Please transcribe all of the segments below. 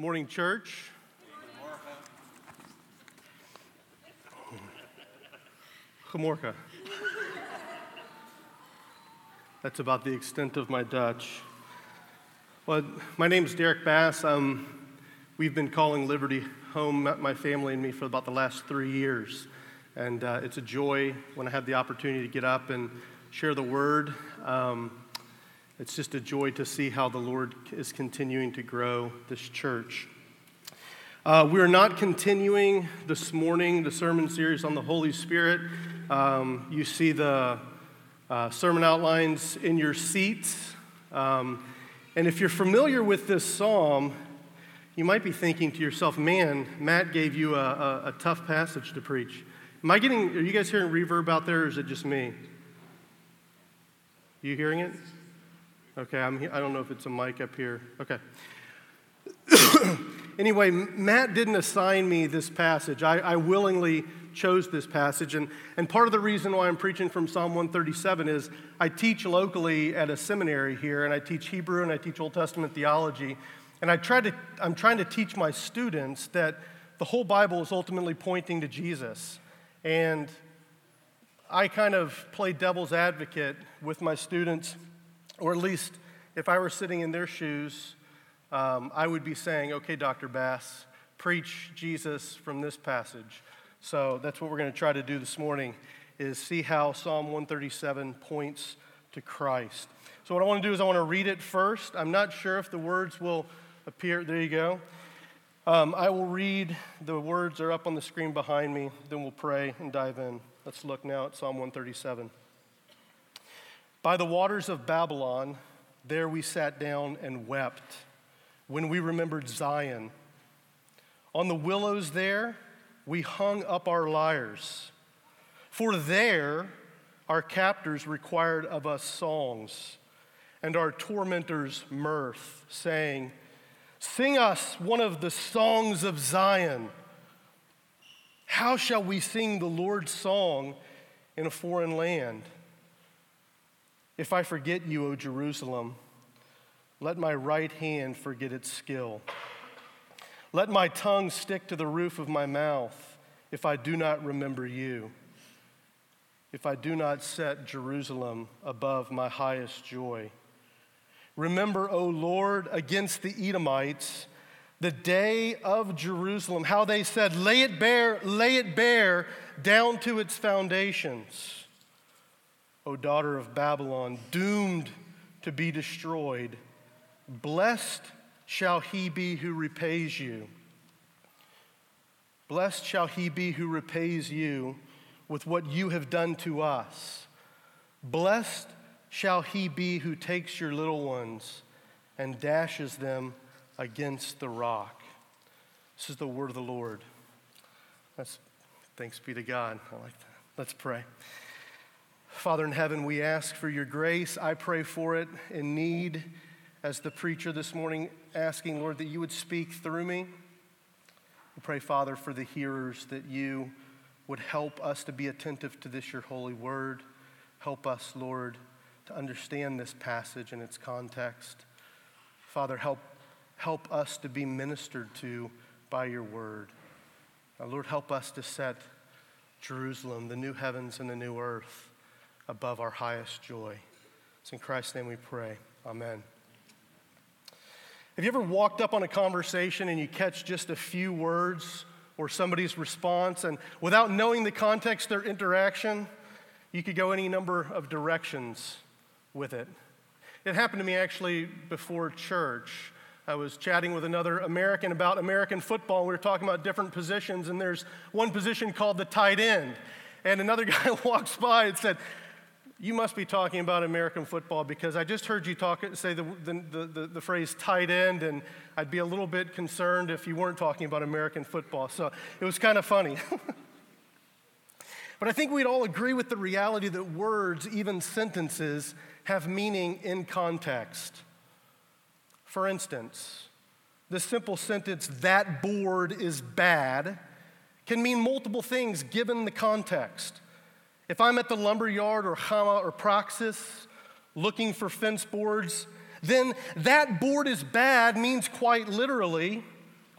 Morning, church. Gemorka. That's about the extent of my Dutch. Well, my name is Derek Bass. Um, we've been calling Liberty home, my family and me, for about the last three years. And uh, it's a joy when I have the opportunity to get up and share the word. Um, it's just a joy to see how the Lord is continuing to grow this church. Uh, we are not continuing this morning the sermon series on the Holy Spirit. Um, you see the uh, sermon outlines in your seats. Um, and if you're familiar with this psalm, you might be thinking to yourself, man, Matt gave you a, a, a tough passage to preach. Am I getting, are you guys hearing reverb out there, or is it just me? You hearing it? Okay, I'm, I don't know if it's a mic up here. Okay. anyway, Matt didn't assign me this passage. I, I, willingly chose this passage. And, and part of the reason why I'm preaching from Psalm 137 is I teach locally at a seminary here, and I teach Hebrew and I teach Old Testament theology. And I try to, I'm trying to teach my students that the whole Bible is ultimately pointing to Jesus. And I kind of play devil's advocate with my students or at least, if I were sitting in their shoes, um, I would be saying, okay, Dr. Bass, preach Jesus from this passage. So that's what we're going to try to do this morning is see how Psalm 137 points to Christ. So what I want to do is I want to read it first. I'm not sure if the words will appear. There you go. Um, I will read. The words are up on the screen behind me. Then we'll pray and dive in. Let's look now at Psalm 137. By the waters of Babylon, there we sat down and wept when we remembered Zion. On the willows there, we hung up our lyres. For there, our captors required of us songs, and our tormentors mirth, saying, Sing us one of the songs of Zion. How shall we sing the Lord's song in a foreign land? If I forget you, O Jerusalem, let my right hand forget its skill. Let my tongue stick to the roof of my mouth if I do not remember you, if I do not set Jerusalem above my highest joy. Remember, O Lord, against the Edomites, the day of Jerusalem, how they said, Lay it bare, lay it bare down to its foundations. O daughter of Babylon, doomed to be destroyed. Blessed shall he be who repays you. Blessed shall he be who repays you with what you have done to us. Blessed shall he be who takes your little ones and dashes them against the rock. This is the word of the Lord. That's, thanks be to God. I like that. Let's pray. Father in heaven, we ask for your grace. I pray for it in need as the preacher this morning, asking, Lord, that you would speak through me. We pray, Father, for the hearers that you would help us to be attentive to this, your holy word. Help us, Lord, to understand this passage in its context. Father, help, help us to be ministered to by your word. Now, Lord, help us to set Jerusalem, the new heavens and the new earth, above our highest joy. It's in Christ's name we pray. Amen. Have you ever walked up on a conversation and you catch just a few words or somebody's response, and without knowing the context, their interaction, you could go any number of directions with it? It happened to me actually before church. I was chatting with another American about American football. We were talking about different positions, and there's one position called the tight end. And another guy walks by and said, you must be talking about American football because I just heard you talk, say the, the, the, the, phrase tight end, and I'd be a little bit concerned if you weren't talking about American football. So it was kind of funny. but I think we'd all agree with the reality that words, even sentences, have meaning in context. For instance, the simple sentence, that board is bad, can mean multiple things given the context. If I'm at the lumber yard or Gamma or Praxis looking for fence boards, then that board is bad means quite literally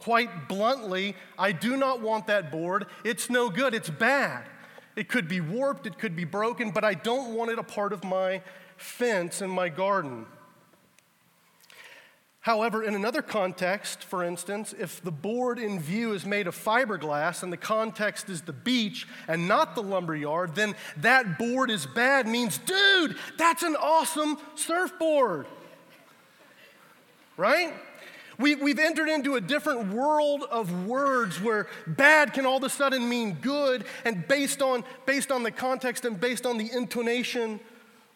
Quite bluntly, I do not want that board. It's no good, it's bad. It could be warped, it could be broken, but I don't want it a part of my fence in my garden. However, in another context, for instance, if the board in view is made of fiberglass and the context is the beach and not the lumber yard, then that board is bad means, dude, that's an awesome surfboard. Right? We, we've entered into a different world of words where bad can all of a sudden mean good, and based on, based on the context and based on the intonation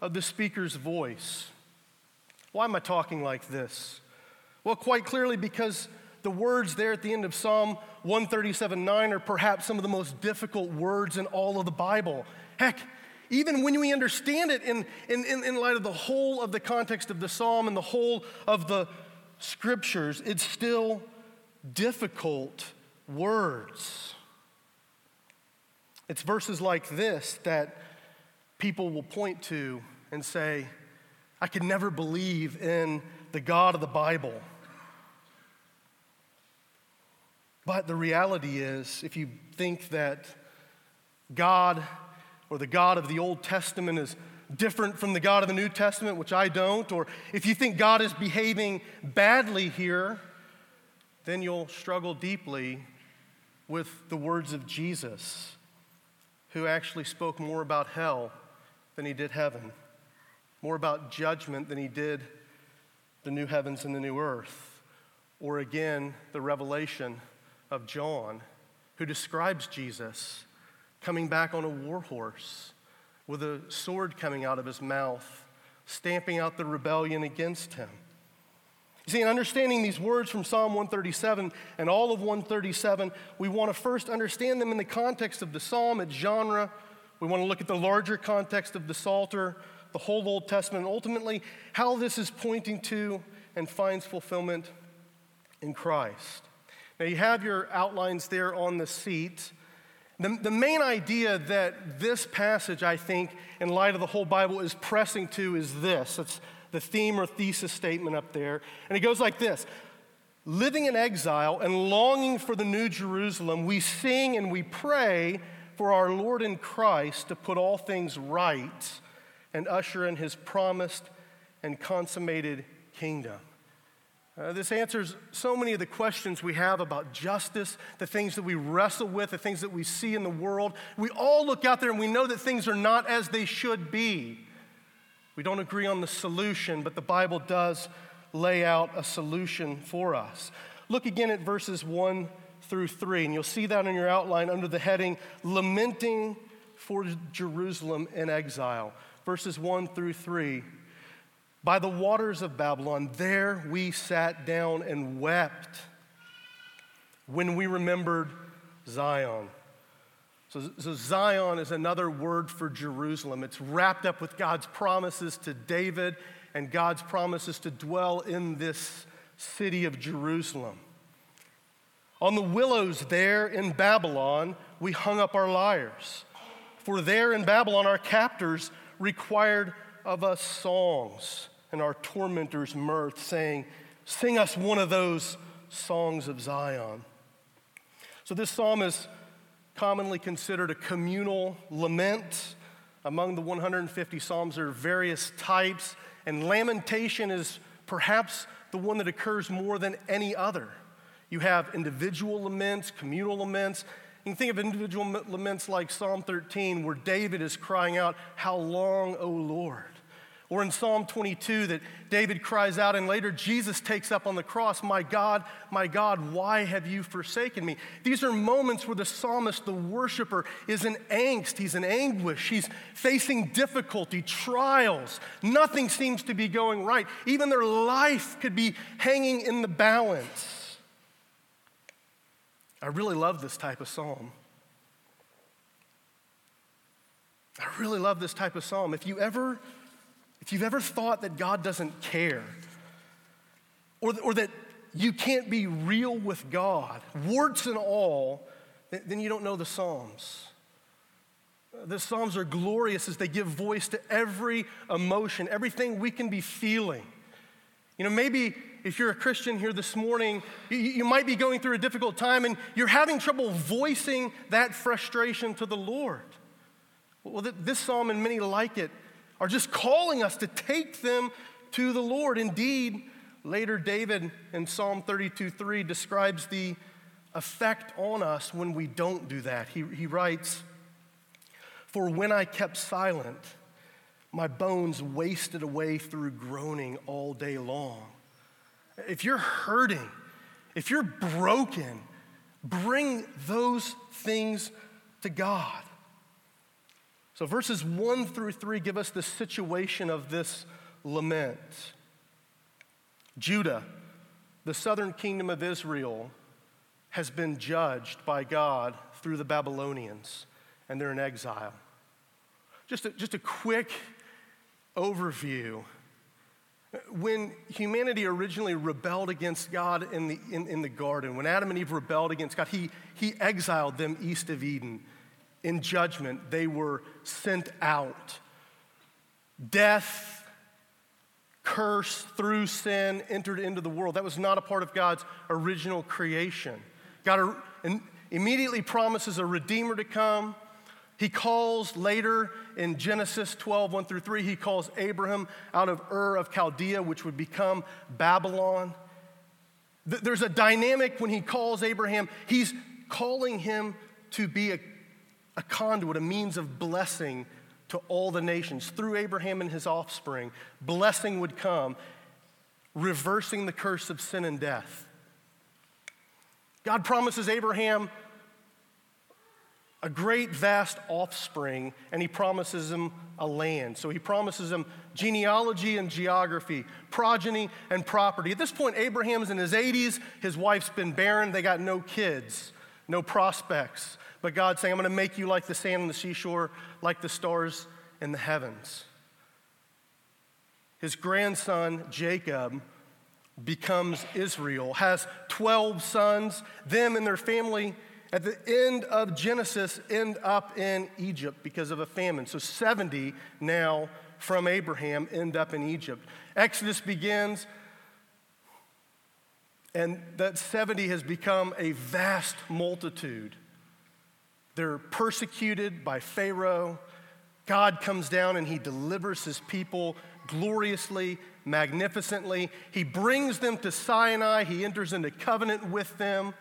of the speaker's voice. Why am I talking like this? Well, quite clearly, because the words there at the end of Psalm 137 9 are perhaps some of the most difficult words in all of the Bible. Heck, even when we understand it in, in, in, light of the whole of the context of the psalm and the whole of the scriptures, it's still difficult words. It's verses like this that people will point to and say, I could never believe in the God of the Bible. But the reality is, if you think that God or the God of the Old Testament is different from the God of the New Testament, which I don't, or if you think God is behaving badly here, then you'll struggle deeply with the words of Jesus, who actually spoke more about hell than he did heaven, more about judgment than he did the new heavens and the new earth, or again, the revelation of John, who describes Jesus coming back on a war horse with a sword coming out of his mouth, stamping out the rebellion against him. You see, in understanding these words from Psalm 137 and all of 137, we want to first understand them in the context of the psalm, its genre. We want to look at the larger context of the Psalter, the whole Old Testament, and ultimately how this is pointing to and finds fulfillment in Christ. Now, you have your outlines there on the seat. The, the main idea that this passage, I think, in light of the whole Bible, is pressing to is this. It's the theme or thesis statement up there. And it goes like this Living in exile and longing for the new Jerusalem, we sing and we pray for our Lord in Christ to put all things right and usher in his promised and consummated kingdom. Uh, this answers so many of the questions we have about justice, the things that we wrestle with, the things that we see in the world. We all look out there and we know that things are not as they should be. We don't agree on the solution, but the Bible does lay out a solution for us. Look again at verses 1 through 3, and you'll see that in your outline under the heading Lamenting for Jerusalem in Exile. Verses 1 through 3. By the waters of Babylon, there we sat down and wept when we remembered Zion. So, so, Zion is another word for Jerusalem. It's wrapped up with God's promises to David and God's promises to dwell in this city of Jerusalem. On the willows there in Babylon, we hung up our lyres. For there in Babylon, our captors required of us songs and our tormentors' mirth, saying, Sing us one of those songs of Zion. So, this psalm is commonly considered a communal lament. Among the 150 psalms, there are various types, and lamentation is perhaps the one that occurs more than any other. You have individual laments, communal laments. You can think of individual laments like Psalm 13, where David is crying out, How long, O Lord? Or in Psalm 22, that David cries out, and later Jesus takes up on the cross, My God, my God, why have you forsaken me? These are moments where the psalmist, the worshiper, is in angst, he's in anguish, he's facing difficulty, trials. Nothing seems to be going right. Even their life could be hanging in the balance. I really love this type of psalm. I really love this type of psalm. If you ever if you've ever thought that God doesn't care, or, or that you can't be real with God, warts and all, then you don't know the Psalms. The Psalms are glorious as they give voice to every emotion, everything we can be feeling. You know, maybe if you're a Christian here this morning, you, you, might be going through a difficult time and you're having trouble voicing that frustration to the Lord. Well, this psalm and many like it are just calling us to take them to the Lord. Indeed, later David in Psalm 32 3 describes the effect on us when we don't do that. He, he writes, For when I kept silent, my bones wasted away through groaning all day long. If you're hurting, if you're broken, bring those things to God. So, verses 1 through 3 give us the situation of this lament. Judah, the southern kingdom of Israel, has been judged by God through the Babylonians, and they're in exile. Just a, just a quick overview. When humanity originally rebelled against God in the, in, in the garden, when Adam and Eve rebelled against God, he, he exiled them east of Eden. In judgment, they were sent out. Death, curse through sin entered into the world. That was not a part of God's original creation. God immediately promises a redeemer to come. He calls later in Genesis 12, 1 through 3, he calls Abraham out of Ur of Chaldea, which would become Babylon. There's a dynamic when he calls Abraham, he's calling him to be a, a conduit, a means of blessing to all the nations. Through Abraham and his offspring, blessing would come, reversing the curse of sin and death. God promises Abraham a great, vast offspring, and he promises him a land. So he promises him genealogy and geography, progeny and property. At this point, Abraham's in his 80s, his wife's been barren, they got no kids, no prospects. But God's saying, I'm going to make you like the sand on the seashore, like the stars in the heavens. His grandson, Jacob, becomes Israel, has 12 sons. Them and their family at the end of Genesis end up in Egypt because of a famine. So 70 now from Abraham end up in Egypt. Exodus begins, and that 70 has become a vast multitude. They're persecuted by Pharaoh. God comes down and he delivers his people gloriously, magnificently. He brings them to Sinai. He enters into covenant with them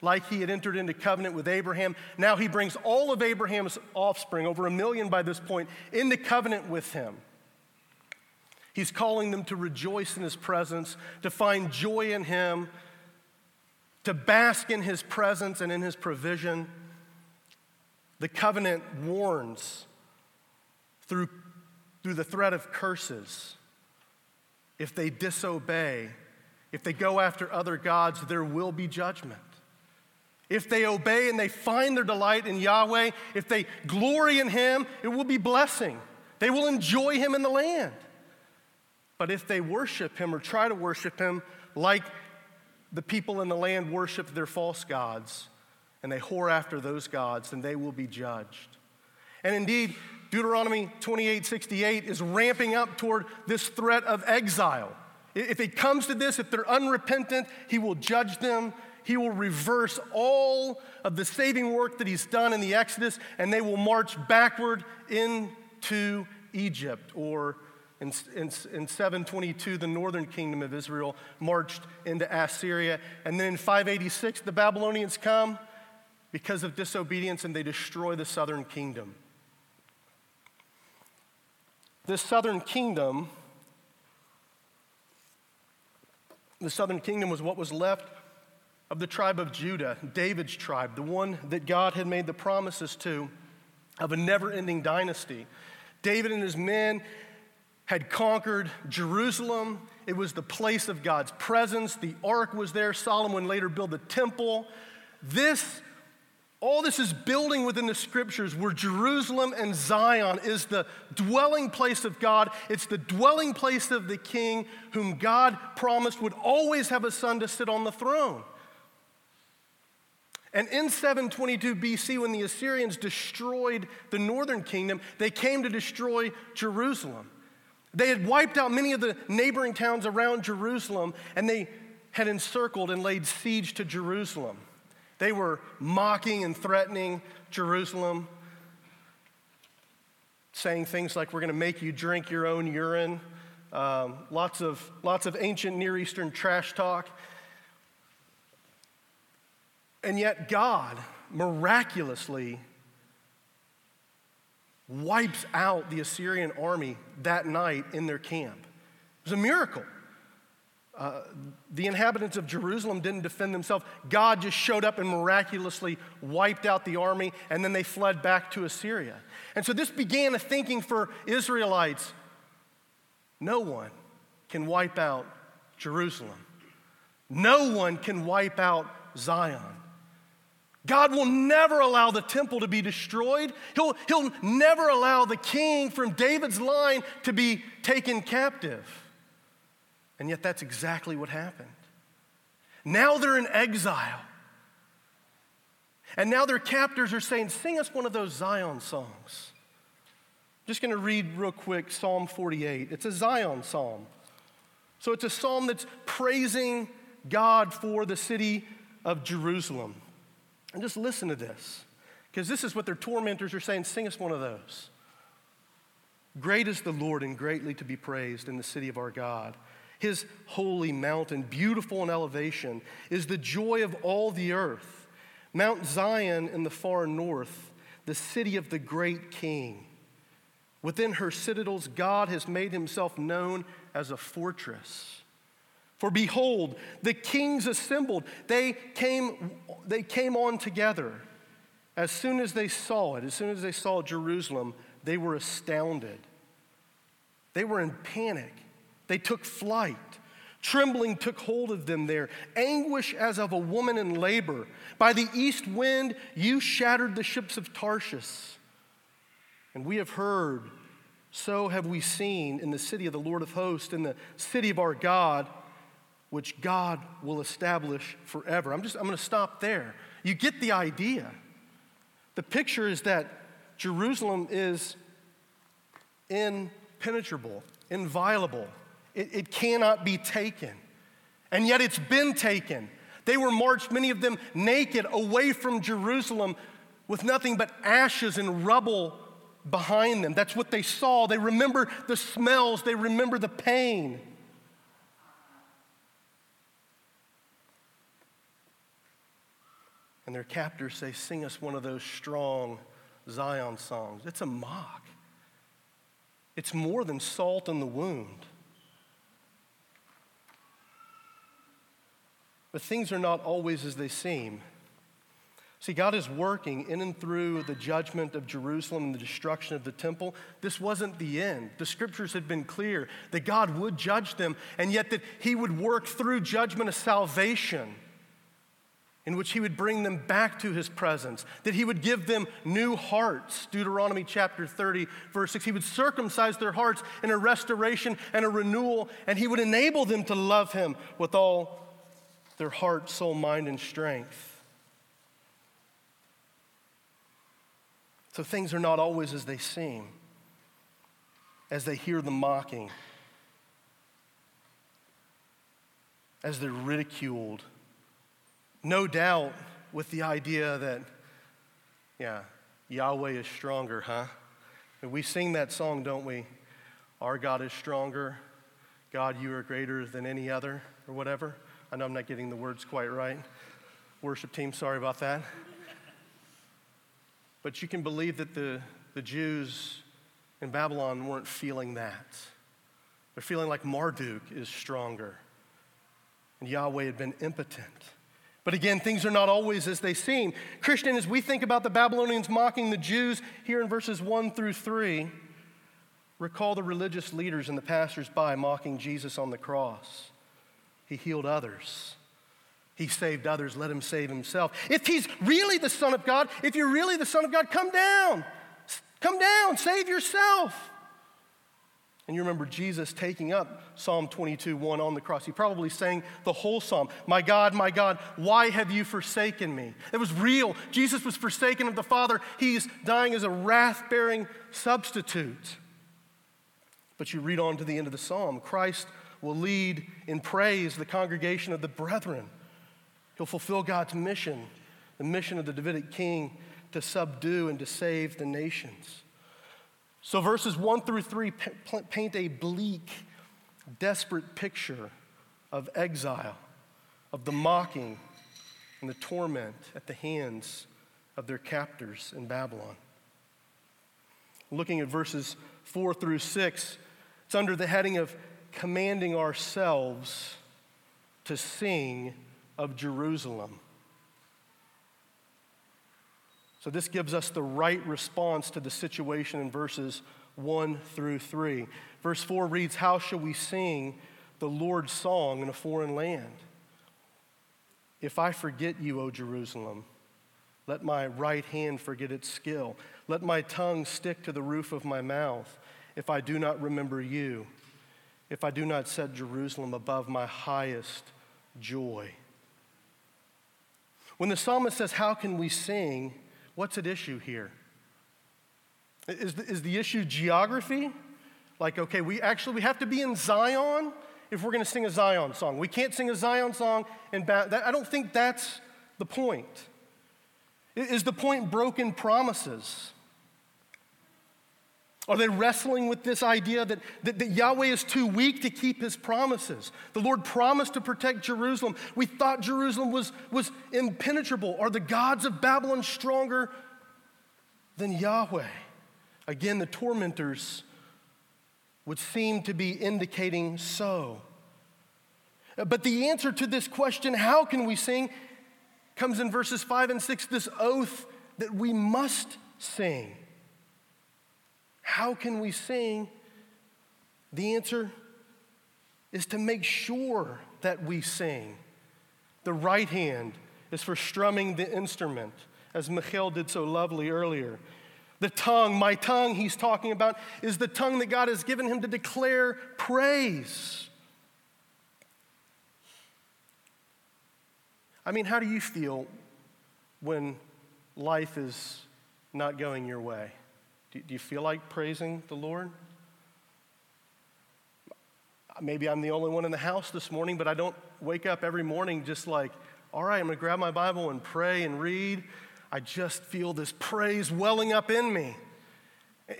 like he had entered into covenant with Abraham. Now he brings all of Abraham's offspring, over a million by this point, into covenant with him. He's calling them to rejoice in his presence, to find joy in him, to bask in his presence and in his provision. The covenant warns through, through the threat of curses. If they disobey, if they go after other gods, there will be judgment. If they obey and they find their delight in Yahweh, if they glory in Him, it will be blessing. They will enjoy Him in the land. But if they worship Him or try to worship Him like the people in the land worship their false gods, and they whore after those gods, then they will be judged. And indeed, Deuteronomy 28 68 is ramping up toward this threat of exile. If it comes to this, if they're unrepentant, he will judge them he will reverse all of the saving work that he's done in the Exodus, and they will march backward into Egypt. Or in, in, in 722, the northern kingdom of Israel marched into Assyria. And then in 586, the Babylonians come because of disobedience and they destroy the southern kingdom. This southern kingdom, the southern kingdom was what was left of the tribe of Judah, David's tribe, the one that God had made the promises to of a never ending dynasty. David and his men had conquered Jerusalem. It was the place of God's presence. The ark was there. Solomon later built the temple. This, all this is building within the scriptures where Jerusalem and Zion is the dwelling place of God. It's the dwelling place of the king whom God promised would always have a son to sit on the throne. And in 722 BC, when the Assyrians destroyed the northern kingdom, they came to destroy Jerusalem. They had wiped out many of the neighboring towns around Jerusalem, and they had encircled and laid siege to Jerusalem. They were mocking and threatening Jerusalem, saying things like, We're going to make you drink your own urine. Um, lots, of, lots of ancient Near Eastern trash talk. And yet, God miraculously wipes out the Assyrian army that night in their camp. It was a miracle. Uh, the inhabitants of Jerusalem didn't defend themselves. God just showed up and miraculously wiped out the army, and then they fled back to Assyria. And so this began a thinking for Israelites no one can wipe out Jerusalem, no one can wipe out Zion. God will never allow the temple to be destroyed. He'll, he'll never allow the king from David's line to be taken captive. And yet, that's exactly what happened. Now they're in exile. And now their captors are saying, Sing us one of those Zion songs. I'm just going to read real quick Psalm 48. It's a Zion psalm. So it's a psalm that's praising God for the city of Jerusalem. And just listen to this, because this is what their tormentors are saying. Sing us one of those. Great is the Lord and greatly to be praised in the city of our God. His holy mountain, beautiful in elevation, is the joy of all the earth. Mount Zion in the far north, the city of the great king. Within her citadels, God has made himself known as a fortress. For behold, the kings assembled. They came, they came on together. As soon as they saw it, as soon as they saw Jerusalem, they were astounded. They were in panic. They took flight. Trembling took hold of them there, anguish as of a woman in labor. By the east wind, you shattered the ships of Tarshish. And we have heard, so have we seen in the city of the Lord of hosts, in the city of our God which God will establish forever. I'm just I'm going to stop there. You get the idea. The picture is that Jerusalem is impenetrable, inviolable. It, it cannot be taken. And yet it's been taken. They were marched, many of them naked, away from Jerusalem with nothing but ashes and rubble behind them. That's what they saw. They remember the smells, they remember the pain. and their captors say, Sing us one of those strong Zion songs. It's a mock, it's more than salt in the wound. But things are not always as they seem. See, God is working in and through the judgment of Jerusalem and the destruction of the temple. This wasn't the end. The scriptures had been clear that God would judge them, and yet that He would work through judgment of salvation in which he would bring them back to his presence, that he would give them new hearts. Deuteronomy chapter 30, verse 6. He would circumcise their hearts in a restoration and a renewal, and he would enable them to love him with all their heart, soul, mind, and strength. So things are not always as they seem, as they hear the mocking, as they're ridiculed no doubt with the idea that, yeah, Yahweh is stronger, huh? And we sing that song, don't we? Our God is stronger. God, you are greater than any other, or whatever. I know I'm not getting the words quite right. Worship team, sorry about that. But you can believe that the, the Jews in Babylon weren't feeling that. They're feeling like Marduk is stronger, and Yahweh had been impotent. But again, things are not always as they seem. Christian, as we think about the Babylonians mocking the Jews here in verses 1 through 3, recall the religious leaders and the passers-by mocking Jesus on the cross. He healed others. He saved others, let him save himself. If he's really the Son of God, if you're really the Son of God, come down. Come down, save yourself. And you remember Jesus taking up Psalm 22 1 on the cross. He probably sang the whole psalm My God, my God, why have you forsaken me? It was real. Jesus was forsaken of the Father. He's dying as a wrath bearing substitute. But you read on to the end of the psalm Christ will lead in praise the congregation of the brethren. He'll fulfill God's mission, the mission of the Davidic king to subdue and to save the nations. So, verses 1 through 3 paint a bleak, desperate picture of exile, of the mocking and the torment at the hands of their captors in Babylon. Looking at verses 4 through 6, it's under the heading of commanding ourselves to sing of Jerusalem. So, this gives us the right response to the situation in verses 1 through 3. Verse 4 reads, How shall we sing the Lord's song in a foreign land? If I forget you, O Jerusalem, let my right hand forget its skill. Let my tongue stick to the roof of my mouth if I do not remember you, if I do not set Jerusalem above my highest joy. When the psalmist says, How can we sing? What's at issue here? Is the, is the issue geography? Like, okay, we actually we have to be in Zion if we're going to sing a Zion song. We can't sing a Zion song and ba- I don't think that's the point. Is the point broken promises? Are they wrestling with this idea that, that, that, Yahweh is too weak to keep his promises? The Lord promised to protect Jerusalem. We thought Jerusalem was, was impenetrable. Are the gods of Babylon stronger than Yahweh? Again, the tormentors would seem to be indicating so. But the answer to this question, how can we sing, comes in verses 5 and 6 this oath that we must sing. How can we sing? The answer is to make sure that we sing. The right hand is for strumming the instrument, as Michael did so lovely earlier. The tongue, my tongue, he's talking about, is the tongue that God has given him to declare praise. I mean, how do you feel when life is not going your way? Do, do you feel like praising the Lord? Maybe I'm the only one in the house this morning, but I don't wake up every morning just like, all right, I'm going to grab my Bible and pray and read. I just feel this praise welling up in me.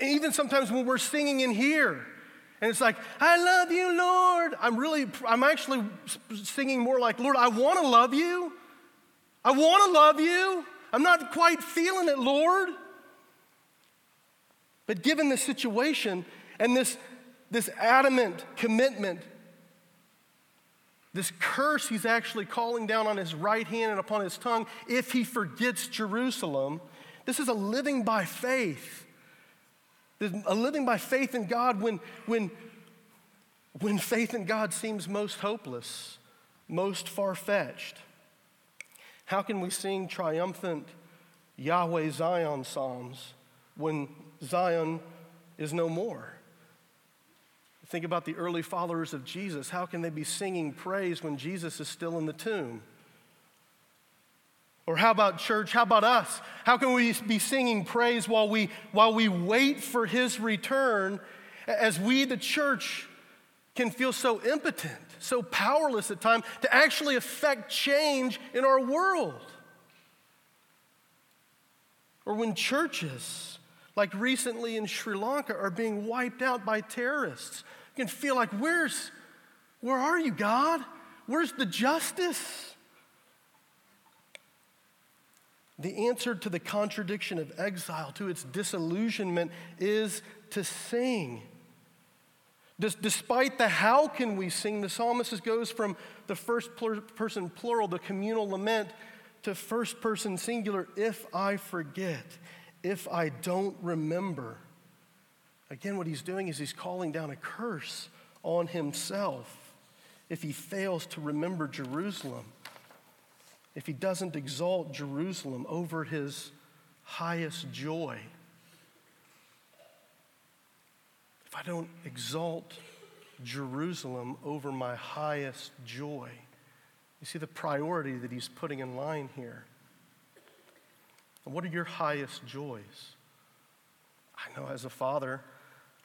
even sometimes when we're singing in here, and it's like, I love you, Lord. I'm really, I'm actually singing more like, Lord, I want to love you. I want to love you. I'm not quite feeling it, Lord. But given the situation and this, this adamant commitment, this curse he's actually calling down on his right hand and upon his tongue if he forgets Jerusalem, this is a living by faith. A living by faith in God when, when, when faith in God seems most hopeless, most far fetched. How can we sing triumphant Yahweh Zion psalms when Zion is no more. Think about the early followers of Jesus. How can they be singing praise when Jesus is still in the tomb? Or how about church? How about us? How can we be singing praise while we, while we wait for his return as we, the church, can feel so impotent, so powerless at times to actually affect change in our world? Or when churches like recently in Sri Lanka, are being wiped out by terrorists. You can feel like, where's, where are you, God? Where's the justice? The answer to the contradiction of exile, to its disillusionment, is to sing. Despite the how can we sing, the psalmist goes from the first person plural, the communal lament, to first person singular, if I forget if I don't remember. Again, what he's doing is he's calling down a curse on himself if he fails to remember Jerusalem, if he doesn't exalt Jerusalem over his highest joy. If I don't exalt Jerusalem over my highest joy. You see the priority that he's putting in line here. What are your highest joys? I know as a father,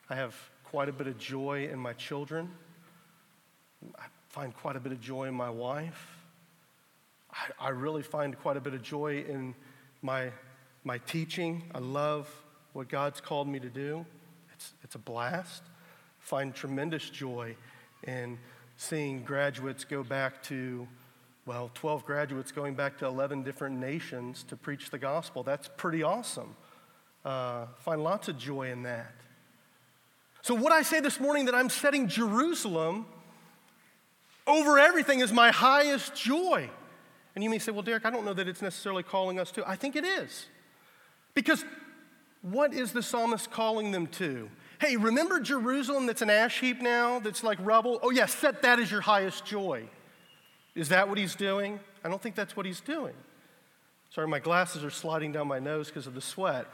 I have quite a bit of joy in my children. I find quite a bit of joy in my wife. I, I really find quite a bit of joy in my, my teaching. I love what God's called me to do. It's, it's a blast. Find tremendous joy in seeing graduates go back to, well, 12 graduates going back to 11 different nations to preach the gospel. That's pretty awesome. Uh, find lots of joy in that. So, what I say this morning that I'm setting Jerusalem over everything is my highest joy. And you may say, well, Derek, I don't know that it's necessarily calling us to. I think it is. Because what is the psalmist calling them to? Hey, remember Jerusalem that's an ash heap now, that's like rubble? Oh, yeah, set that as your highest joy. Is that what he's doing? I don't think that's what he's doing. Sorry, my glasses are sliding down my nose because of the sweat.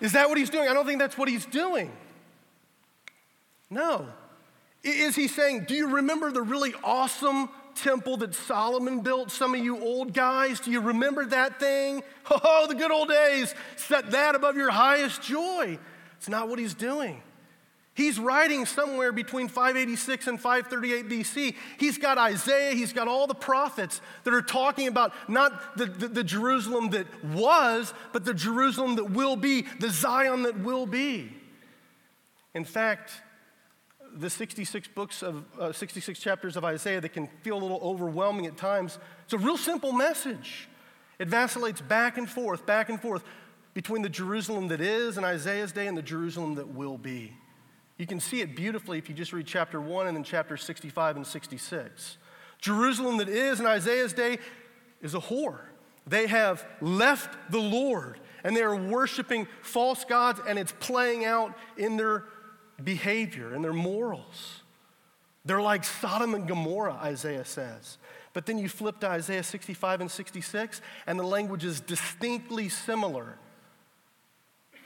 Is that what he's doing? I don't think that's what he's doing. No. Is he saying, Do you remember the really awesome temple that Solomon built? Some of you old guys, do you remember that thing? Oh, the good old days. Set that above your highest joy. It's not what he's doing. He's writing somewhere between 586 and 538 BC. He's got Isaiah, he's got all the prophets that are talking about not the, the, the, Jerusalem that was, but the Jerusalem that will be, the Zion that will be. In fact, the 66 books of uh, 66 chapters of Isaiah that can feel a little overwhelming at times. It's a real simple message. It vacillates back and forth, back and forth between the Jerusalem that is in Isaiah's day and the Jerusalem that will be. You can see it beautifully if you just read chapter 1 and then chapter 65 and 66. Jerusalem that is in Isaiah's day is a whore. They have left the Lord and they are worshiping false gods, and it's playing out in their behavior and their morals. They're like Sodom and Gomorrah, Isaiah says. But then you flip to Isaiah 65 and 66, and the language is distinctly similar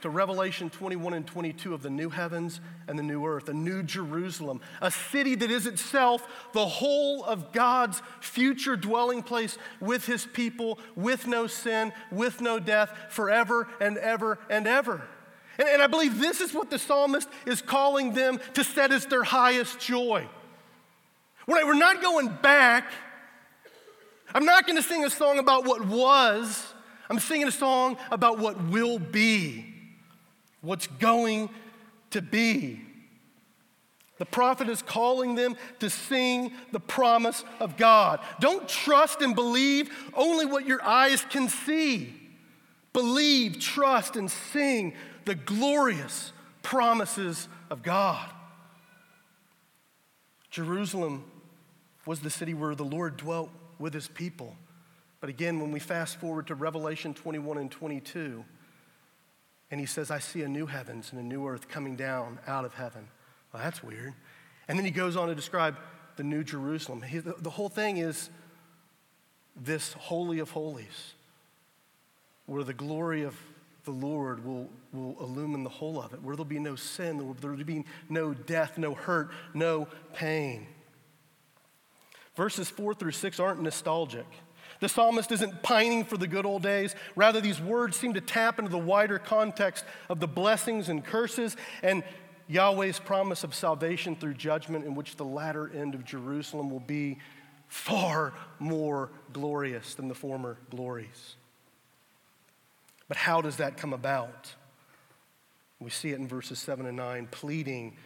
to Revelation 21 and 22 of the new heavens and the new earth, a new Jerusalem, a city that is itself the whole of God's future dwelling place with his people, with no sin, with no death, forever and ever and ever. And, and I believe this is what the psalmist is calling them to set as their highest joy. We're not going back. I'm not going to sing a song about what was. I'm singing a song about what will be, what's going to be. The prophet is calling them to sing the promise of God. Don't trust and believe only what your eyes can see. Believe, trust, and sing the glorious promises of God. Jerusalem was the city where the Lord dwelt with his people. But again, when we fast forward to Revelation 21 and 22, and he says, I see a new heavens and a new earth coming down out of heaven. Well, that's weird. And then he goes on to describe the new Jerusalem. He, the, the whole thing is this holy of holies, where the glory of the Lord will, will illumine the whole of it, where there'll be no sin, there will be no death, no hurt, no pain. Verses four through six aren't nostalgic. The psalmist isn't pining for the good old days. Rather, these words seem to tap into the wider context of the blessings and curses and Yahweh's promise of salvation through judgment, in which the latter end of Jerusalem will be far more glorious than the former glories. But how does that come about? We see it in verses 7 and 9, pleading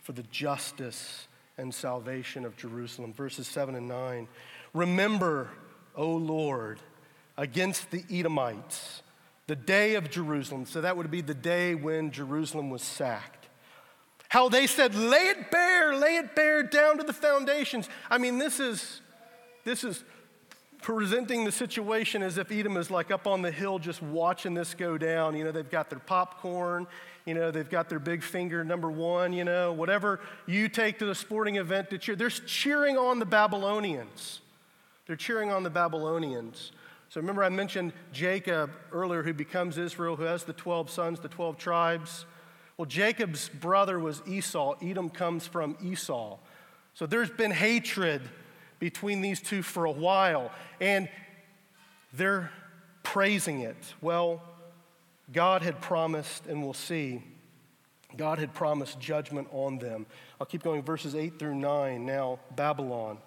for the justice and salvation of Jerusalem. Verses 7 and 9. Remember, O Lord, against the Edomites, the day of Jerusalem. So that would be the day when Jerusalem was sacked. How they said, lay it bare, lay it bare down to the foundations. I mean, this is, this is presenting the situation as if Edom is like up on the hill just watching this go down. You know, they've got their popcorn, you know, they've got their big finger number one, you know, whatever you take to the sporting event to cheer. They're cheering on the Babylonians. They're cheering on the Babylonians. So remember, I mentioned Jacob earlier, who becomes Israel, who has the 12 sons, the 12 tribes. Well, Jacob's brother was Esau. Edom comes from Esau. So there's been hatred between these two for a while, and they're praising it. Well, God had promised, and we'll see, God had promised judgment on them. I'll keep going, verses 8 through 9. Now, Babylon.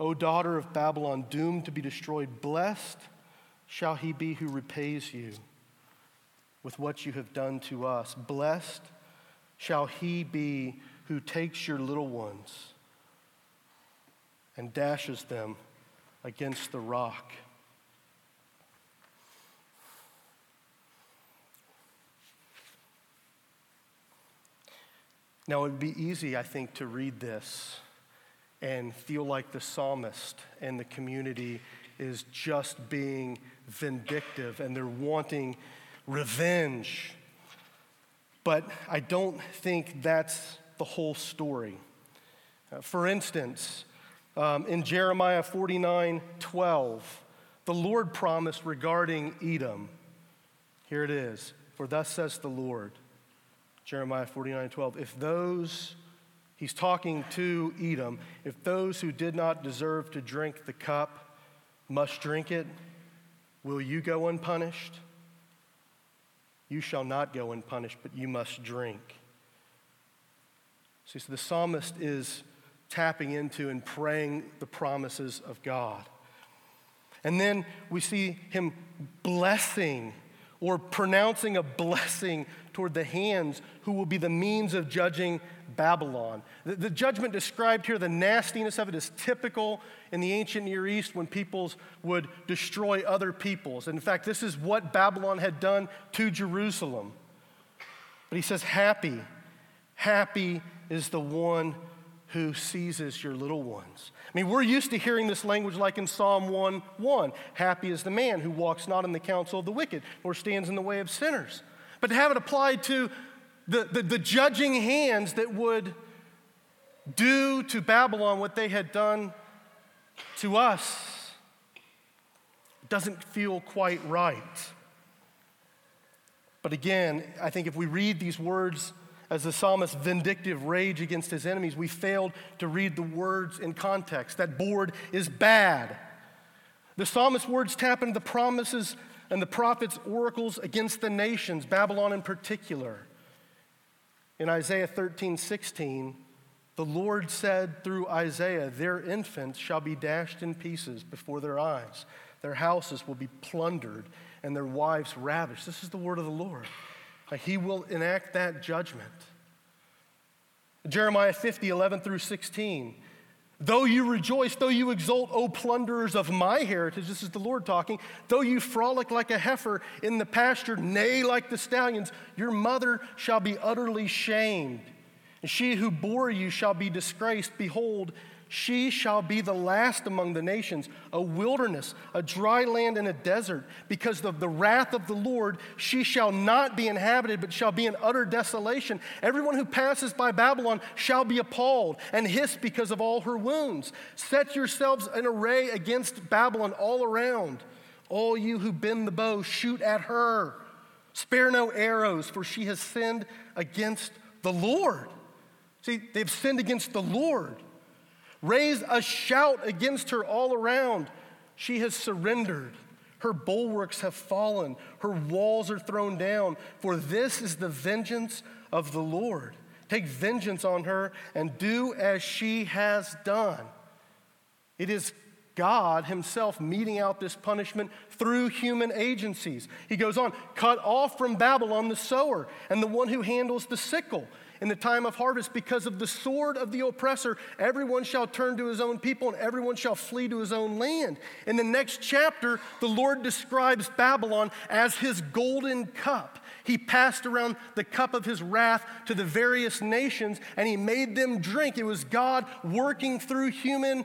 O daughter of Babylon, doomed to be destroyed, blessed shall he be who repays you with what you have done to us. Blessed shall he be who takes your little ones and dashes them against the rock. Now, it would be easy, I think, to read this and feel like the psalmist and the community is just being vindictive and they're wanting revenge. But I don't think that's the whole story. Uh, for instance, um, in Jeremiah 49 12, the Lord promised regarding Edom. Here it is For thus says the Lord, Jeremiah 49 12, if those, he's talking to Edom, if those who did not deserve to drink the cup must drink it, will you go unpunished? You shall not go unpunished, but you must drink. See, so the psalmist is tapping into and praying the promises of God. And then we see him blessing or pronouncing a blessing toward the hands who will be the means of judging Babylon. The, the, judgment described here, the nastiness of it, is typical in the ancient Near East when peoples would destroy other peoples. And in fact, this is what Babylon had done to Jerusalem. But he says, Happy, happy is the one who seizes your little ones. I mean, we're used to hearing this language like in Psalm 1 1. Happy is the man who walks not in the counsel of the wicked, nor stands in the way of sinners. But to have it applied to the, the, the judging hands that would do to Babylon what they had done to us doesn't feel quite right. But again, I think if we read these words as the psalmist's vindictive rage against his enemies, we failed to read the words in context. That board is bad. The psalmist's words tap into the promises and the prophet's oracles against the nations, Babylon in particular. In Isaiah 13, 16, the Lord said through Isaiah, Their infants shall be dashed in pieces before their eyes, their houses will be plundered, and their wives ravished. This is the word of the Lord. He will enact that judgment. Jeremiah 50, 11 through 16. Though you rejoice, though you exult, O plunderers of my heritage, this is the Lord talking, though you frolic like a heifer in the pasture, neigh like the stallions, your mother shall be utterly shamed. And she who bore you shall be disgraced. Behold, she shall be the last among the nations, a wilderness, a dry land, and a desert. Because of the wrath of the Lord, she shall not be inhabited, but shall be in utter desolation. Everyone who passes by Babylon shall be appalled and hiss because of all her wounds. Set yourselves in array against Babylon all around. All you who bend the bow, shoot at her. Spare no arrows, for she has sinned against the Lord. See, they've sinned against the Lord. Raise a shout against her all around. She has surrendered. Her bulwarks have fallen. Her walls are thrown down. For this is the vengeance of the Lord. Take vengeance on her and do as she has done. It is God Himself meting out this punishment through human agencies. He goes on, cut off from Babylon the sower and the one who handles the sickle in the time of harvest because of the sword of the oppressor. Everyone shall turn to his own people and everyone shall flee to his own land. In the next chapter, the Lord describes Babylon as his golden cup. He passed around the cup of his wrath to the various nations and he made them drink. It was God working through human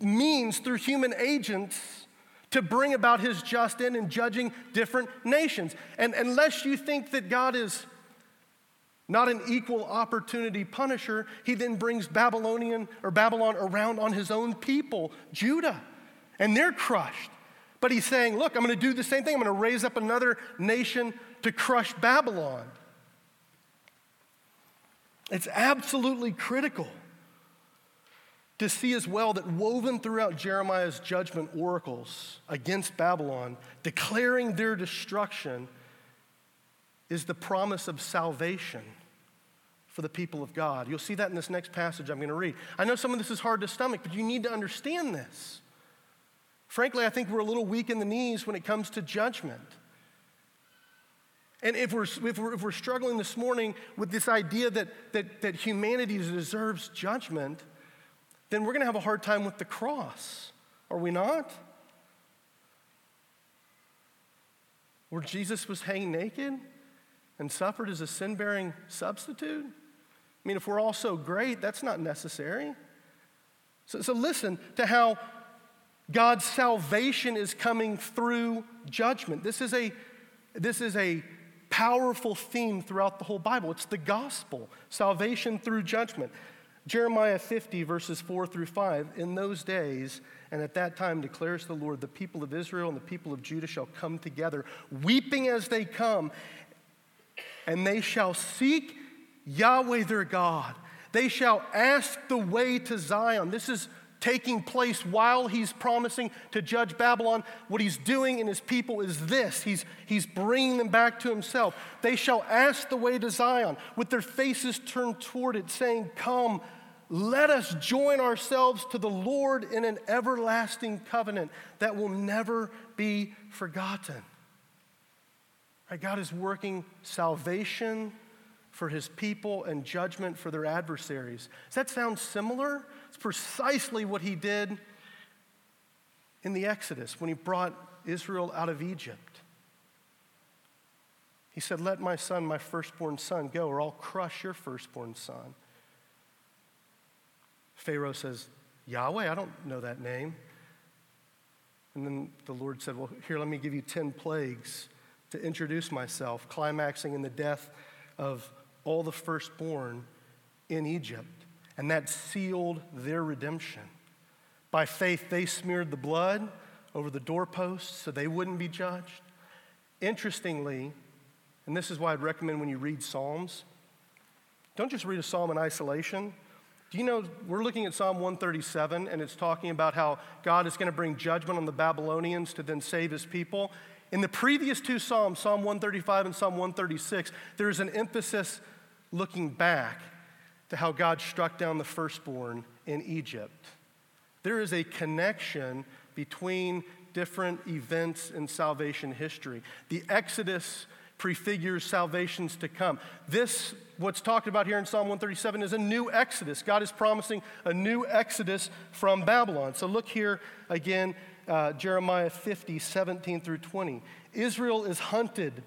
means, through human agents to bring about his just end and judging different nations. And unless you think that God is not an equal opportunity punisher, he then brings Babylonian or Babylon around on his own people, Judah, and they're crushed. But he's saying, Look, I'm going to do the same thing. I'm going to raise up another nation to crush Babylon. It's absolutely critical to see as well that woven throughout Jeremiah's judgment oracles against Babylon, declaring their destruction is the promise of salvation for the people of God. You'll see that in this next passage I'm going to read. I know some of this is hard to stomach, but you need to understand this. Frankly, I think we're a little weak in the knees when it comes to judgment. And if we're, if we're, if we're struggling this morning with this idea that, that, that humanity deserves judgment, then we're going to have a hard time with the cross, are we not? Where Jesus was hanging naked and suffered as a sin bearing substitute? I mean, if we're all so great, that's not necessary. So, so listen to how God's salvation is coming through judgment. This is a, this is a powerful theme throughout the whole Bible. It's the gospel, salvation through judgment. Jeremiah 50, verses 4 through 5. In those days and at that time declares the Lord, the people of Israel and the people of Judah shall come together, weeping as they come, and they shall seek Yahweh their God. They shall ask the way to Zion. This is taking place while he's promising to judge Babylon. What he's doing in his people is this he's, he's bringing them back to himself. They shall ask the way to Zion with their faces turned toward it, saying, Come, let us join ourselves to the Lord in an everlasting covenant that will never be forgotten. God is working salvation for his people and judgment for their adversaries. Does that sound similar? It's precisely what he did in the Exodus when he brought Israel out of Egypt. He said, Let my son, my firstborn son, go, or I'll crush your firstborn son. Pharaoh says, Yahweh, I don't know that name. And then the Lord said, Well, here, let me give you 10 plagues to introduce myself, climaxing in the death of all the firstborn in Egypt. And that sealed their redemption. By faith, they smeared the blood over the doorposts so they wouldn't be judged. Interestingly, and this is why I'd recommend when you read Psalms, don't just read a psalm in isolation. Do you know we're looking at Psalm 137 and it's talking about how God is going to bring judgment on the Babylonians to then save his people? In the previous two Psalms, Psalm 135 and Psalm 136, there's an emphasis looking back to how God struck down the firstborn in Egypt. There is a connection between different events in salvation history. The Exodus prefigures salvations to come. This, what's talked about here in Psalm 137, is a new Exodus. God is promising a new Exodus from Babylon. So look here again, uh, Jeremiah 50, 17 through 20. Israel is hunted.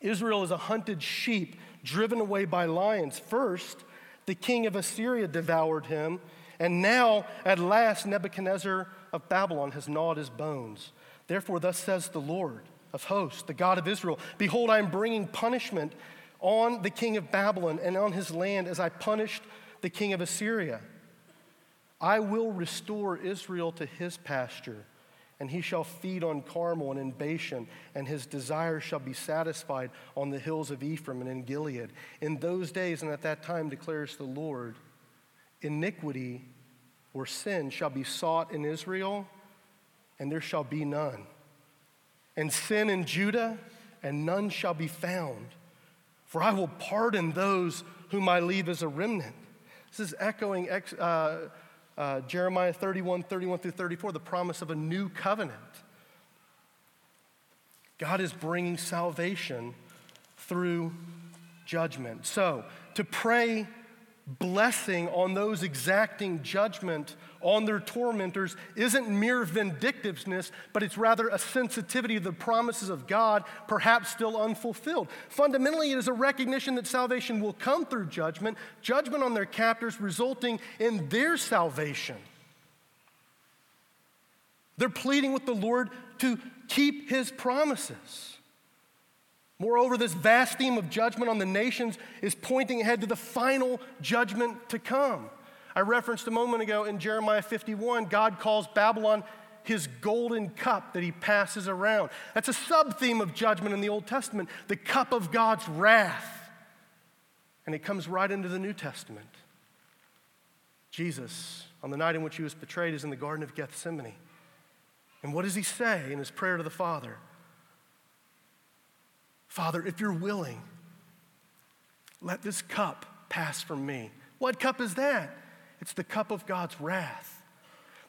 Israel is a hunted sheep driven away by lions. First, the king of Assyria devoured him, and now, at last, Nebuchadnezzar of Babylon has gnawed his bones. Therefore, thus says the Lord of hosts, the God of Israel Behold, I am bringing punishment on the king of Babylon and on his land as I punished the king of Assyria. I will restore Israel to his pasture, and he shall feed on Carmel and in Bashan, and his desire shall be satisfied on the hills of Ephraim and in Gilead. In those days and at that time, declares the Lord, iniquity or sin shall be sought in Israel, and there shall be none and sin in Judah, and none shall be found. For I will pardon those whom I leave as a remnant. This is echoing uh, uh, Jeremiah 31, 31 through 34, the promise of a new covenant. God is bringing salvation through judgment. So, to pray blessing on those exacting judgment on their tormentors isn't mere vindictiveness, but it's rather a sensitivity to the promises of God, perhaps still unfulfilled. Fundamentally, it is a recognition that salvation will come through judgment, judgment on their captors, resulting in their salvation. They're pleading with the Lord to keep his promises. Moreover, this vast theme of judgment on the nations is pointing ahead to the final judgment to come. I referenced a moment ago in Jeremiah 51, God calls Babylon his golden cup that he passes around. That's a sub theme of judgment in the Old Testament, the cup of God's wrath. And it comes right into the New Testament. Jesus, on the night in which he was betrayed, is in the Garden of Gethsemane. And what does he say in his prayer to the Father? Father, if you're willing, let this cup pass from me. What cup is that? It's the cup of God's wrath.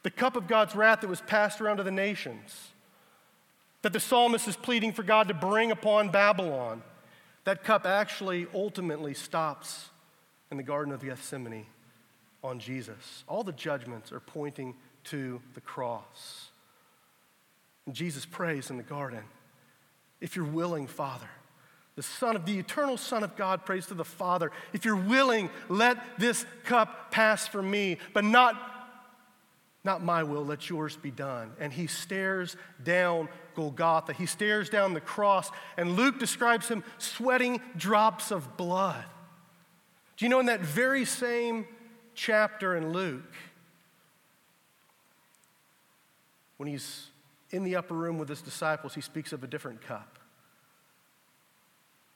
The cup of God's wrath that was passed around to the nations, that the psalmist is pleading for God to bring upon Babylon. That cup actually ultimately stops in the Garden of Gethsemane on Jesus. All the judgments are pointing to the cross. And Jesus prays in the garden if you're willing, Father, the Son of the eternal Son of God prays to the Father, if you're willing, let this cup pass from me, but not not my will, let yours be done. And he stares down Golgotha. He stares down the cross, and Luke describes him sweating drops of blood. Do you know in that very same chapter in Luke, when he's in the upper room with his disciples, he speaks of a different cup.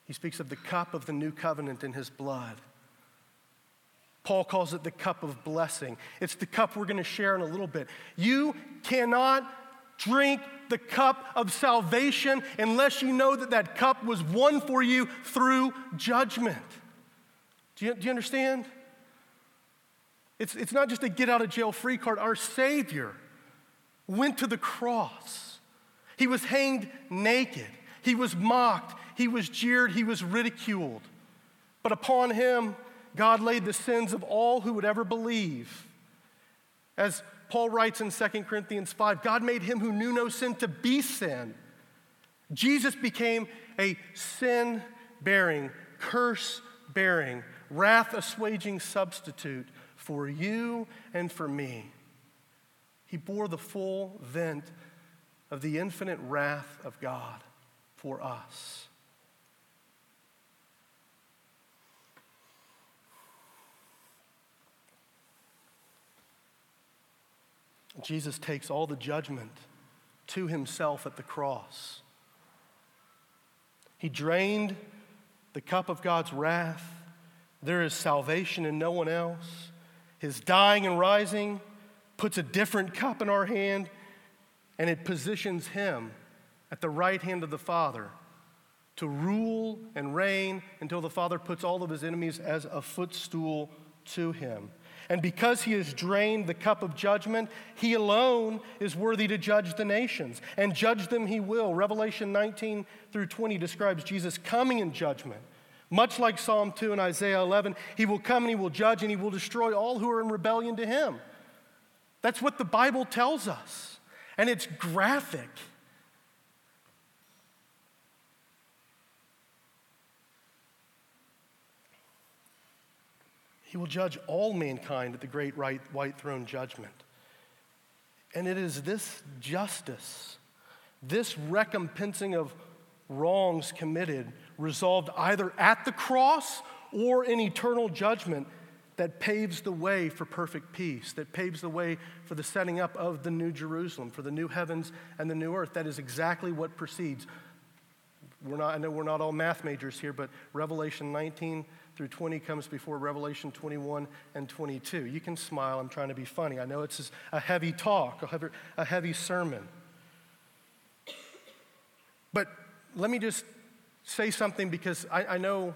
He speaks of the cup of the new covenant in his blood. Paul calls it the cup of blessing. It's the cup we're going to share in a little bit. You cannot drink the cup of salvation unless you know that that cup was won for you through judgment. Do you, do you understand? It's, it's not just a get out of jail free card. Our Savior went to the cross. He was hanged naked. He was mocked. He was jeered. He was ridiculed. But upon him, God laid the sins of all who would ever believe. As Paul writes in 2 Corinthians 5, God made him who knew no sin to be sin. Jesus became a sin bearing, curse bearing, wrath assuaging substitute for you and for me. He bore the full vent of the infinite wrath of God for us. Jesus takes all the judgment to himself at the cross. He drained the cup of God's wrath. There is salvation in no one else. His dying and rising puts a different cup in our hand, and it positions him at the right hand of the Father to rule and reign until the Father puts all of his enemies as a footstool to him. And because he has drained the cup of judgment, he alone is worthy to judge the nations. And judge them he will. Revelation 19 through 20 describes Jesus coming in judgment. Much like Psalm 2 and Isaiah 11, he will come and he will judge and he will destroy all who are in rebellion to him. That's what the Bible tells us. And it's graphic. He will judge all mankind at the great white throne judgment. And it is this justice, this recompensing of wrongs committed, resolved either at the cross or in eternal judgment, that paves the way for perfect peace, that paves the way for the setting up of the new Jerusalem, for the new heavens and the new earth. That is exactly what precedes. We're not, I know we're not all math majors here, but Revelation 19 through 20 comes before Revelation 21 and 22. You can smile, I'm trying to be funny. I know it's a heavy talk, a heavy, a heavy sermon. But let me just say something because I, I know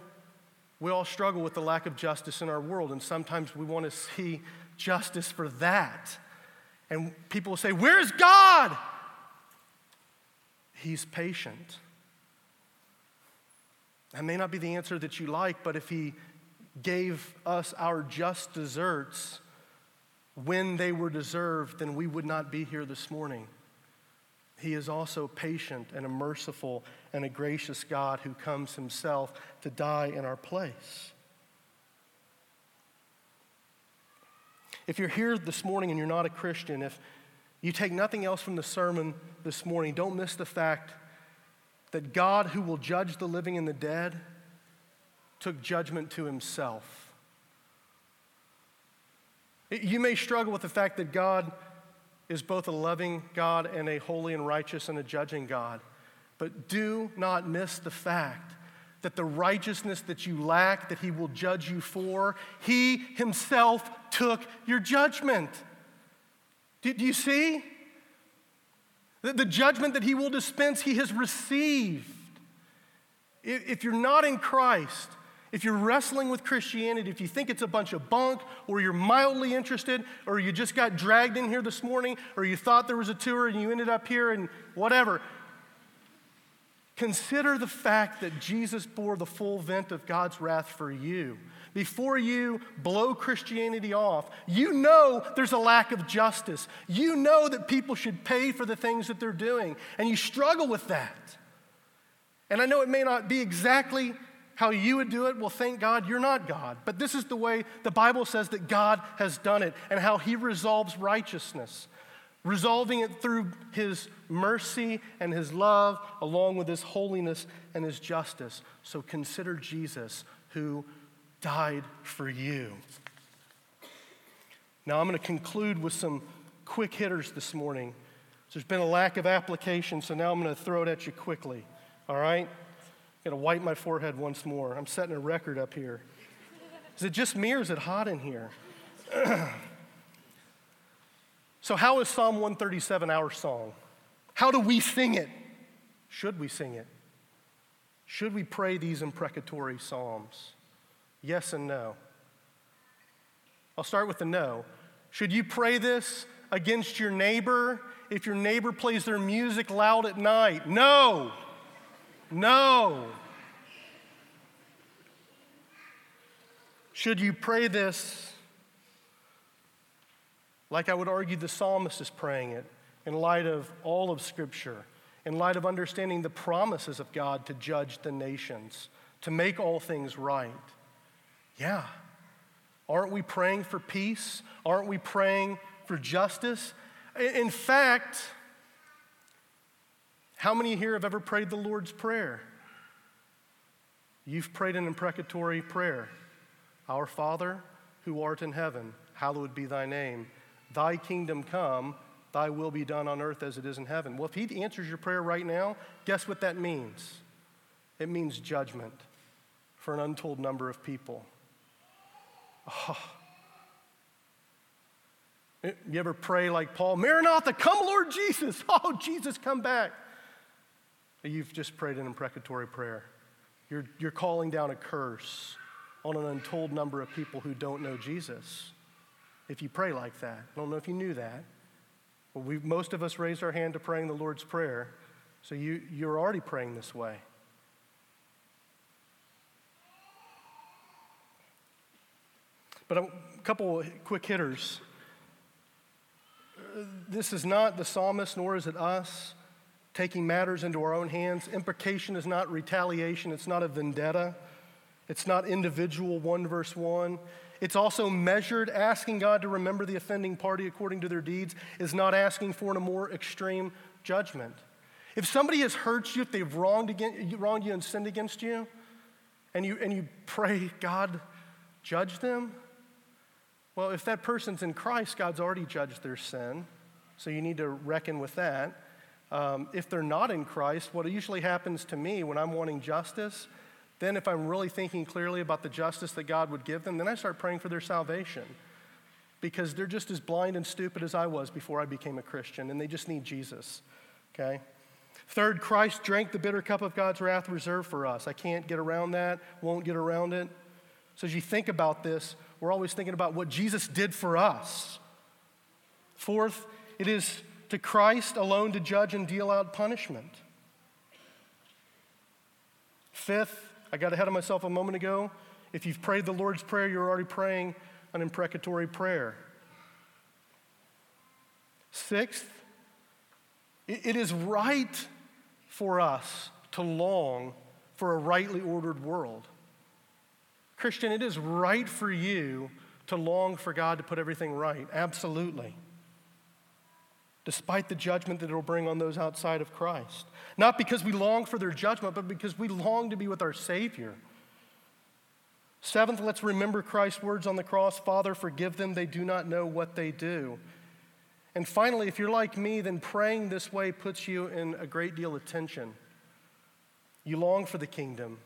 we all struggle with the lack of justice in our world, and sometimes we want to see justice for that. And people will say, Where's God? He's patient. That may not be the answer that you like, but if He gave us our just deserts when they were deserved, then we would not be here this morning. He is also patient and a merciful and a gracious God who comes himself to die in our place. If you're here this morning and you're not a Christian, if you take nothing else from the sermon this morning, don't miss the fact that God, who will judge the living and the dead, took judgment to himself. You may struggle with the fact that God is both a loving God and a holy and righteous and a judging God. But do not miss the fact that the righteousness that you lack, that He will judge you for, He Himself took your judgment. Do you see? The, the judgment that He will dispense, He has received. If you're not in Christ, if you're wrestling with Christianity, if you think it's a bunch of bunk, or you're mildly interested, or you just got dragged in here this morning, or you thought there was a tour and you ended up here and whatever, consider the fact that Jesus bore the full vent of God's wrath for you. Before you blow Christianity off, you know there's a lack of justice. You know that people should pay for the things that they're doing, and you struggle with that. And I know it may not be exactly how you would do it, well, thank God you're not God. But this is the way the Bible says that God has done it and how He resolves righteousness, resolving it through His mercy and His love, along with His holiness and His justice. So consider Jesus who died for you. Now, I'm going to conclude with some quick hitters this morning. There's been a lack of application, so now I'm going to throw it at you quickly. All right? To wipe my forehead once more. I'm setting a record up here. Is it just me or is it hot in here? so, how is Psalm 137 our song? How do we sing it? Should we sing it? Should we pray these imprecatory psalms? Yes and no. I'll start with the no. Should you pray this against your neighbor if your neighbor plays their music loud at night? No. No. Should you pray this like I would argue the psalmist is praying it in light of all of Scripture, in light of understanding the promises of God to judge the nations, to make all things right? Yeah. Aren't we praying for peace? Aren't we praying for justice? In fact, how many here have ever prayed the Lord's Prayer? You've prayed an imprecatory prayer Our Father, who art in heaven, hallowed be thy name. Thy kingdom come, thy will be done on earth as it is in heaven. Well, if he answers your prayer right now, guess what that means? It means judgment for an untold number of people. Oh. You ever pray like Paul, Maranatha, come, Lord Jesus. Oh, Jesus, come back. You've just prayed an imprecatory prayer. You're, you're calling down a curse on an untold number of people who don't know Jesus if you pray like that. I don't know if you knew that. Well, we, most of us raised our hand to praying the Lord's Prayer, so you, you're already praying this way. But a couple quick hitters. This is not the psalmist, nor is it us taking matters into our own hands. Imprecation is not retaliation, it's not a vendetta, it's not individual, 1 verse 1. It's also measured. Asking God to remember the offending party according to their deeds is not asking for a more extreme judgment. If somebody has hurt you, if they've wronged, against, wronged you and sinned against you, and you, and you pray, God, judge them, well, if that person's in Christ, God's already judged their sin, so you need to reckon with that. Um, if they're not in Christ, what usually happens to me when I'm wanting justice, then if I'm really thinking clearly about the justice that God would give them, then I start praying for their salvation. Because they're just as blind and stupid as I was before I became a Christian, and they just need Jesus. Okay? Third, Christ drank the bitter cup of God's wrath reserved for us. I can't get around that, won't get around it. So as you think about this, we're always thinking about what Jesus did for us. Fourth, it is to Christ alone to judge and deal out punishment. Fifth, I got ahead of myself a moment ago. If you've prayed the Lord's Prayer, you're already praying an imprecatory prayer. Sixth, it is right for us to long for a rightly ordered world. Christian, it is right for you to long for God to put everything right. Absolutely despite the judgment that it'll bring on those outside of Christ. Not because we long for their judgment, but because we long to be with our Savior. Seventh, let's remember Christ's words on the cross Father, forgive them, they do not know what they do. And finally, if you're like me, then praying this way puts you in a great deal of tension. You long for the kingdom,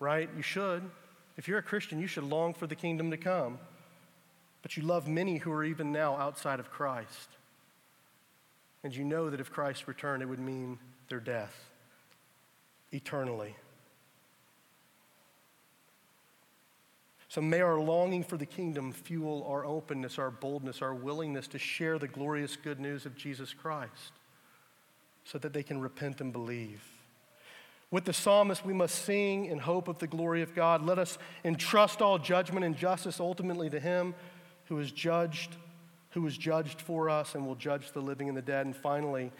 right? You should. If you're a Christian, you should long for the kingdom to come. But you love many who are even now outside of Christ. And you know that if Christ returned, it would mean their death eternally. So may our longing for the kingdom fuel our openness, our boldness, our willingness to share the glorious good news of Jesus Christ so that they can repent and believe. With the psalmist, we must sing in hope of the glory of God. Let us entrust all judgment and justice ultimately to him who is judged who was judged for us and will judge the living and the dead. And finally,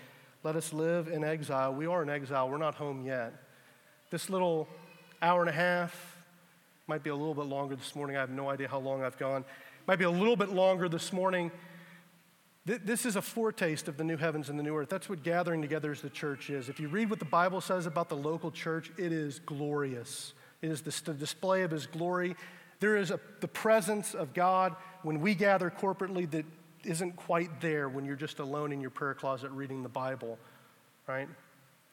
let us live in exile. We are in exile, we're not home yet. This little hour and a half, might be a little bit longer this morning. I have no idea how long I've gone. Might be a little bit longer this morning. This is a foretaste of the new heavens and the new earth. That's what gathering together as the church is. If you read what the Bible says about the local church, it is glorious. It is the display of His glory. There is a, the presence of God when we gather corporately that isn't quite there when you're just alone in your prayer closet reading the Bible, right?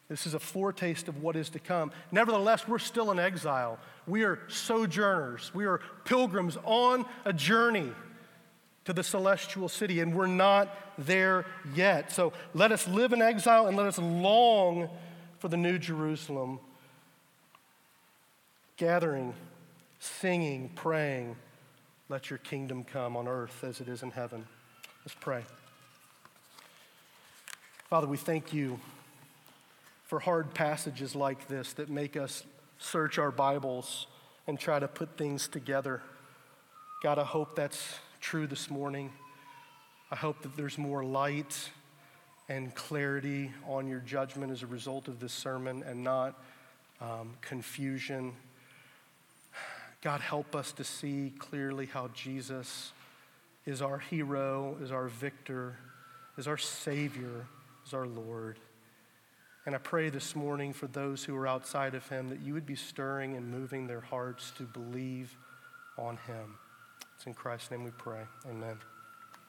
This is a foretaste of what is to come. Nevertheless, we're still in exile. We are sojourners. We are pilgrims on a journey to the celestial city, and we're not there yet. So let us live in exile and let us long for the new Jerusalem. Gathering, singing, praying, let your kingdom come on earth as it is in heaven. Let's pray. Father, we thank you for hard passages like this that make us search our Bibles and try to put things together. God, I hope that's true this morning. I hope that there's more light and clarity on your judgment as a result of this sermon and not um, confusion. God, help us to see clearly how Jesus is our hero, is our victor, is our Savior, is our Lord. And I pray this morning for those who are outside of Him that you would be stirring and moving their hearts to believe on Him. It's in Christ's name we pray. Amen.